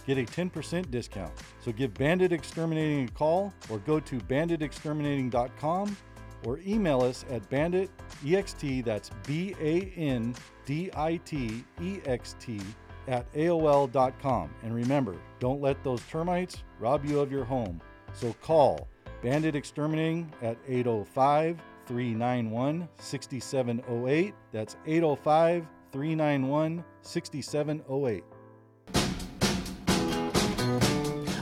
get a 10% discount. So give Bandit Exterminating a call or go to banditexterminating.com or email us at banditext, that's B A N D I T E X T, at AOL.com. And remember, don't let those termites rob you of your home. So call Bandit Exterminating at 805 391 6708. That's 805 391 6708.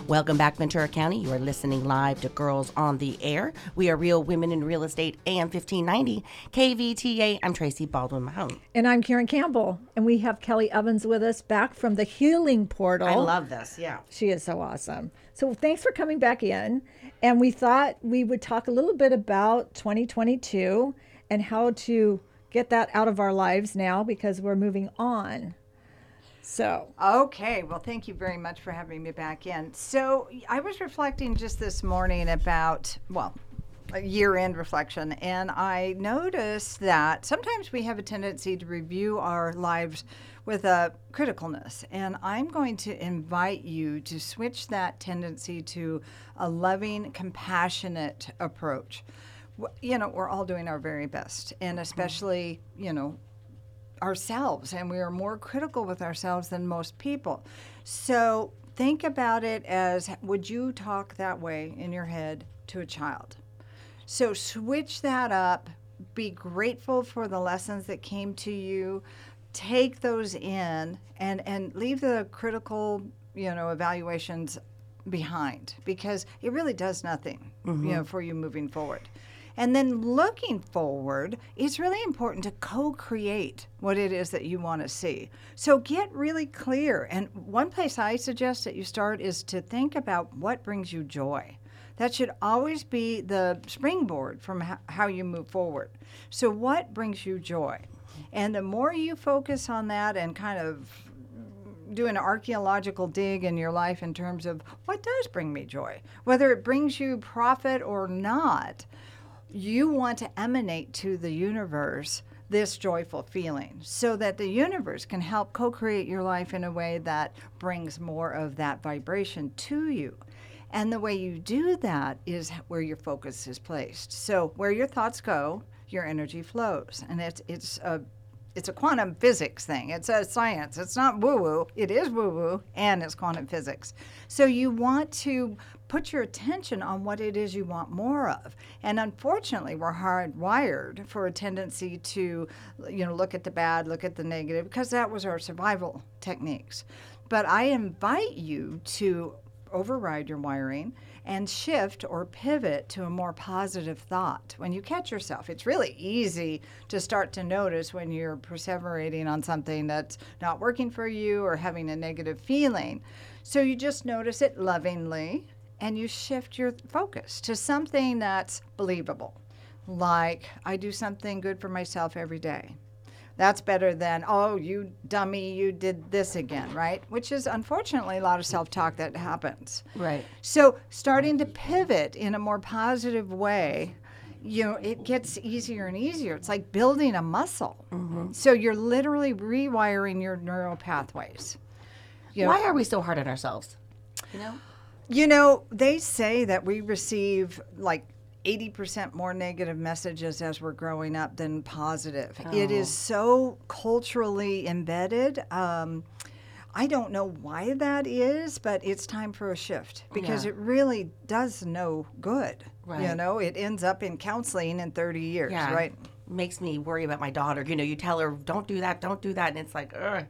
Welcome back, Ventura County. You are listening live to Girls on the Air. We are Real Women in Real Estate, AM 1590, KVTA. I'm Tracy Baldwin Mahone. And I'm Karen Campbell. And we have Kellee Evans with us back from the Healing Portal. I love this, yeah. She is so awesome. So thanks for coming back in. And we thought we would talk a little bit about 2022 and how to get that out of our lives now because we're moving on. So, Okay, well, thank you very much for having me back in. So, I was reflecting just this morning about, well, a year end reflection, and I noticed that sometimes we have a tendency to review our lives with a criticalness. And I'm going to invite you to switch that tendency to a loving, compassionate approach. You know, we're all doing our very best, and mm-hmm. especially, you know, ourselves and we are more critical with ourselves than most people. So think about it as would you talk that way in your head to a child? So switch that up. Be grateful for the lessons that came to you. Take those in and and leave the critical, you know, evaluations behind because it really does nothing, Mhm. you know, for you moving forward. And then looking forward, it's really important to co create what it is that you want to see. So get really clear. And one place I suggest that you start is to think about what brings you joy. That should always be the springboard from how you move forward. So, what brings you joy? And the more you focus on that and kind of do an archaeological dig in your life in terms of what does bring me joy, whether it brings you profit or not, you want to emanate to the universe this joyful feeling so that the universe can help co create your life in a way that brings more of that vibration to you. And the way you do that is where your focus is placed. So, where your thoughts go, your energy flows. And it's, it's a it's a quantum physics thing. It's a science. It's not woo woo. It is woo woo and it's quantum physics. So you want to put your attention on what it is you want more of. And unfortunately, we're hardwired for a tendency to, you know, look at the bad, look at the negative, because that was our survival techniques. But I invite you to override your wiring and shift or pivot to a more positive thought. When you catch yourself, it's really easy to start to notice when you're perseverating on something that's not working for you or having a negative feeling. So you just notice it lovingly and you shift your focus to something that's believable. Like, I do something good for myself every day. That's better than, oh, you dummy, you did this again, right? Which is unfortunately a lot of self talk that happens. Right. So starting to pivot in a more positive way, you know, it gets easier and easier. It's like building a muscle. Mm-hmm. So you're literally rewiring your neural pathways. You know- Why are we so hard on ourselves? You know? You know, they say that we receive like 80% more negative messages as we're growing up than positive. It Oh. is so culturally embedded. Um, I don't know why that is, but it's time for a shift because Yeah. it really does no good. Right. You know, it ends up in counseling in 30 years, Yeah. right? Makes me worry about my daughter. You know, you tell her, don't do that, don't do that. And it's like, ugh,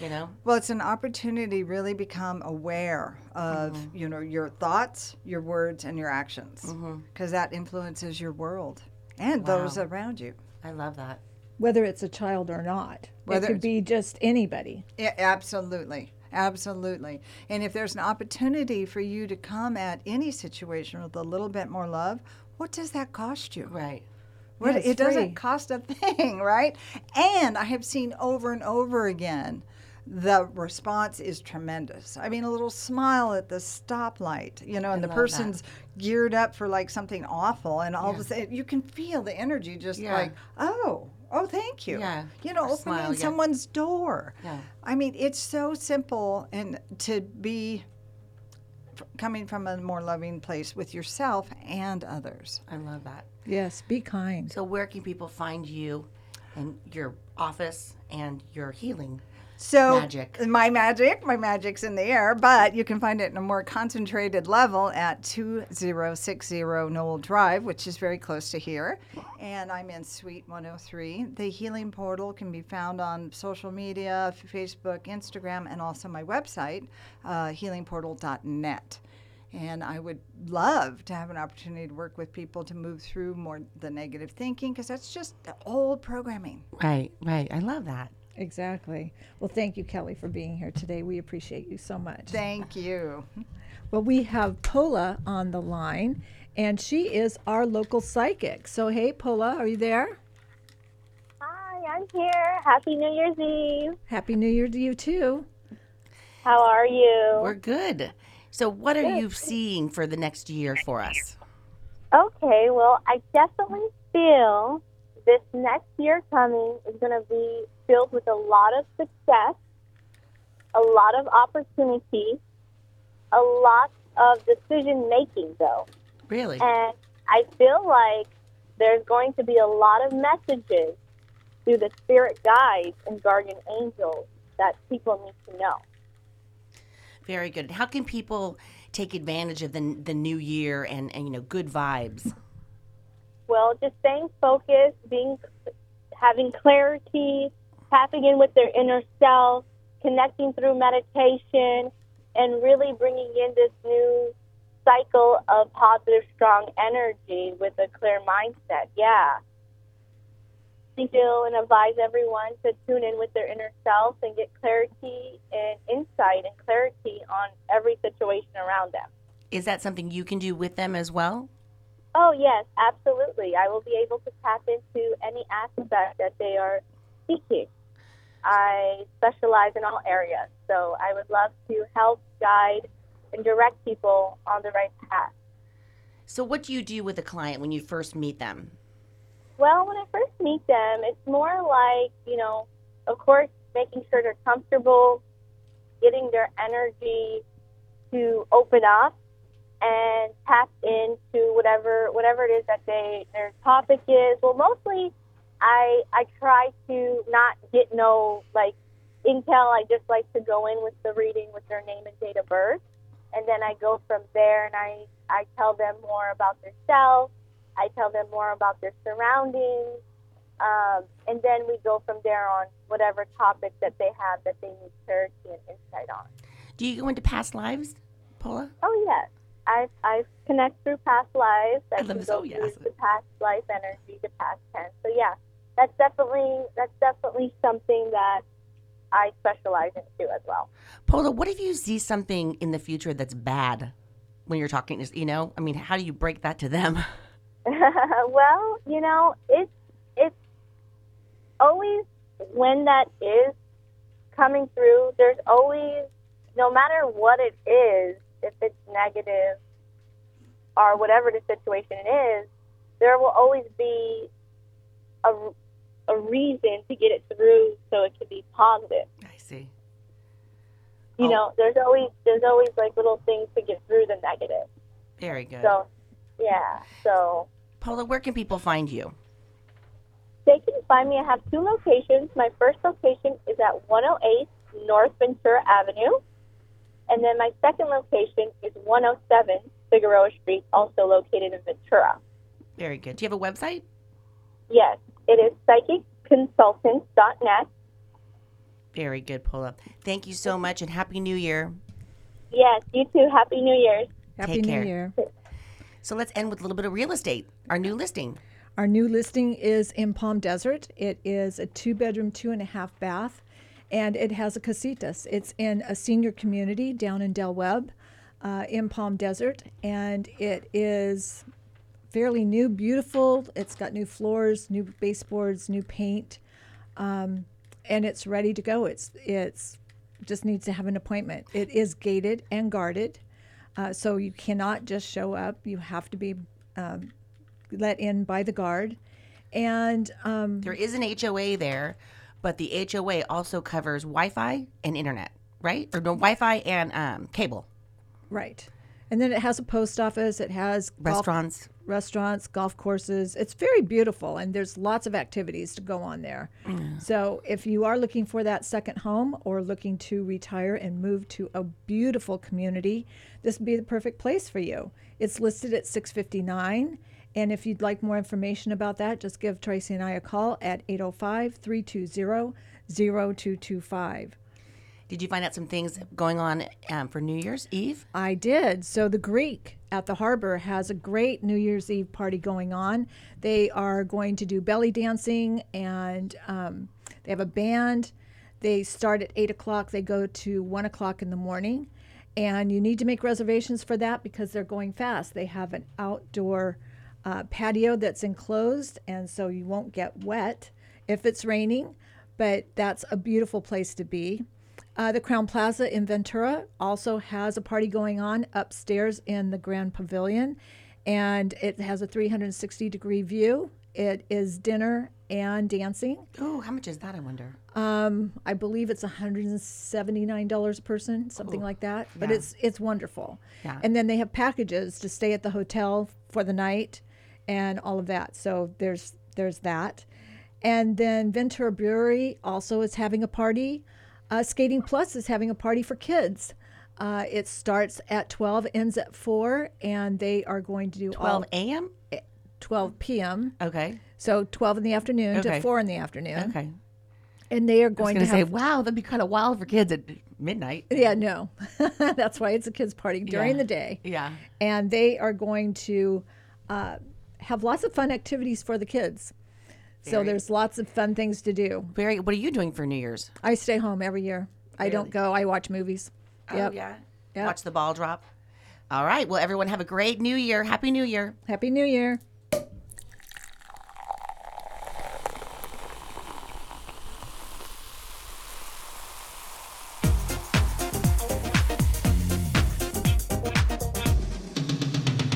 you know? Well, it's an opportunity to really become aware of, Mm-hmm. you know, your thoughts, your words, and your actions, because that influences your world and those around you. I love that. whether it's a child or not, Whether it could be just anybody. Yeah, absolutely. Absolutely. And if there's an opportunity for you to come at any situation with a little bit more love, what does that cost you? Right. What, Yeah, it free. doesn't cost a *laughs* thing, right? And I have seen over and over again the response is tremendous. I mean, a little smile at the stoplight, you know, and I the love that. person's geared up for like something awful, and all Yeah. of a sudden you can feel the energy just Yeah. like, oh, oh, thank you. Yeah. You know, Or opening smile, yeah. someone's door. Yeah. I mean, it's so simple, and to be f- coming from a more loving place with yourself and others. I love that. Yes, be kind. So where can people find you and your office and your healing So magic? my magic, my magic's in the air, but you can find it in a more concentrated level at 2060 Knoll Drive, which is very close to here. And I'm in Suite 103. The healing portal can be found on social media, Facebook, Instagram, and also my website, uh, healingportal.net. And I would love to have an opportunity to work with people to move through more the negative thinking because that's just old programming. Right, right. I love that. Exactly. Well, thank you, Kellee, for being here today. We appreciate you so much. Thank you. Well, we have Pola on the line, and she is our local psychic. So, hey, Pola, are you there? Hi, I'm here. Happy New Year's Eve. Happy New Year to you, too. How are you? We're good. So what are Good. you seeing for the next year for us? Okay, well, I definitely feel this next year coming is going to be filled with a lot of success, a lot of opportunity, a lot of decision making, though. Really? And I feel like there's going to be a lot of messages through the spirit guides and guardian angels that people need to know. Very good. How can people take advantage of the the new year and, and you know good vibes? Well, just staying focused, being having clarity, tapping in with their inner self, connecting through meditation, and really bringing in this new cycle of positive, strong energy with a clear mindset. Yeah. I feel and advise everyone to tune in with their inner self and get clarity and insight and clarity on every situation around them. Is that something you can do with them as well? Oh, yes, absolutely. I will be able to tap into any aspect that they are seeking. I specialize in all areas, so I would love to help, guide, and direct people on the right path. So what do you do with a client when you first meet them? Well, when I first meet them, it's more like, you know, of course, making sure they're comfortable, getting their energy to open up and tap into whatever whatever it is that they their topic is. Well, mostly I I try to not get no like intel. I just like to go in with the reading with their name and date of birth, and then I go from there and I I tell them more about themselves. I tell them more about their surroundings, um, and then we go from there on whatever topic that they have that they need clarity and insight on. Do you go into past lives, Paula? Oh yes, I I connect through past lives. I, I can go Oh, yes. through the past life energy, the past tense. So yeah, that's definitely that's definitely something that I specialize in too as well. Paula, what if you see something in the future that's bad when you're talking? To, you know, I mean, how do you break that to them? *laughs* *laughs* well, you know, it's it's always when that is coming through. There's always, no matter what it is, if it's negative or whatever the situation is, there will always be a a reason to get it through so it can be positive. I see. You oh. know, there's always there's always like little things to get through the negative. Very good. So, yeah. So Paula, where can people find you? They can find me. I have two locations. My first location is at 108 North Ventura Avenue. And then my second location is 107 Figueroa Street, also located in Ventura. Very good. Do you have a website? Yes, it is psychicconsultants.net. Very good, Paula. Thank you so much and Happy New Year. Yes, you too. Happy New Year's. Happy Take New care. Year. So let's end with a little bit of real estate. Our new listing. Our new listing is in Palm Desert. It is a two bedroom, two and a half bath, and it has a casitas. It's in a senior community down in Del Webb uh, in Palm Desert, and it is fairly new, beautiful. It's got new floors, new baseboards, new paint, um, and it's ready to go. It's it's just needs to have an appointment. It is gated and guarded, uh, so you cannot just show up. You have to be um, let in by the guard. And um, There is an HOA there, but the HOA also covers Wi-Fi and internet, right? Or no, Wi-Fi and um, cable. Right. And then it has a post office. It has golf- Restaurants. golf courses. It's very beautiful, and there's lots of activities to go on there. So if you are looking for that second home or looking to retire and move to a beautiful community, this would be the perfect place for you. It's listed at 659. And if you'd like more information about that, just give Tracy and I a call at 805 320 0225. Did you find out some things going on um, for New Year's Eve? I did. So the Greek at the harbor has a great New Year's Eve party going on. They are going to do belly dancing and um, they have a band. They start at eight o'clock. They go to one o'clock in the morning, and you need to make reservations for that because they're going fast. They have an outdoor uh, patio that's enclosed, and so you won't get wet if it's raining. But that's a beautiful place to be. Uh, the Crowne Plaza in Ventura also has a party going on upstairs in the Grand Pavilion, and it has a 360 degree view. It is dinner and dancing. Oh, how much is that? I wonder. Um, I believe it's $179 a person, something Oh, like that. But yeah. it's it's wonderful. Yeah. And then they have packages to stay at the hotel for the night and all of that. So there's there's that. And then Ventura Brewery also is having a party. Uh, Skating Plus is having a party for kids. Uh, it starts at 12, ends at 4, and they are going to do 12 a.m.? 12 p.m. Okay. So 12 in the afternoon Okay. to 4 in the afternoon. Okay. And they are going to to say, have wow, that'd be kind of wild for kids at midnight. Yeah, no. *laughs* That's why it's a kids' party during Yeah. the day. Yeah. And they are going to uh, have lots of fun activities for the kids. So there's lots of fun things to do. Very. What are you doing for New Year's? I stay home every year. I don't go. I watch movies. Oh, Yep. yeah. Yep. Watch the ball drop. All right. Well, everyone have a great New Year. Happy New Year. Happy New Year.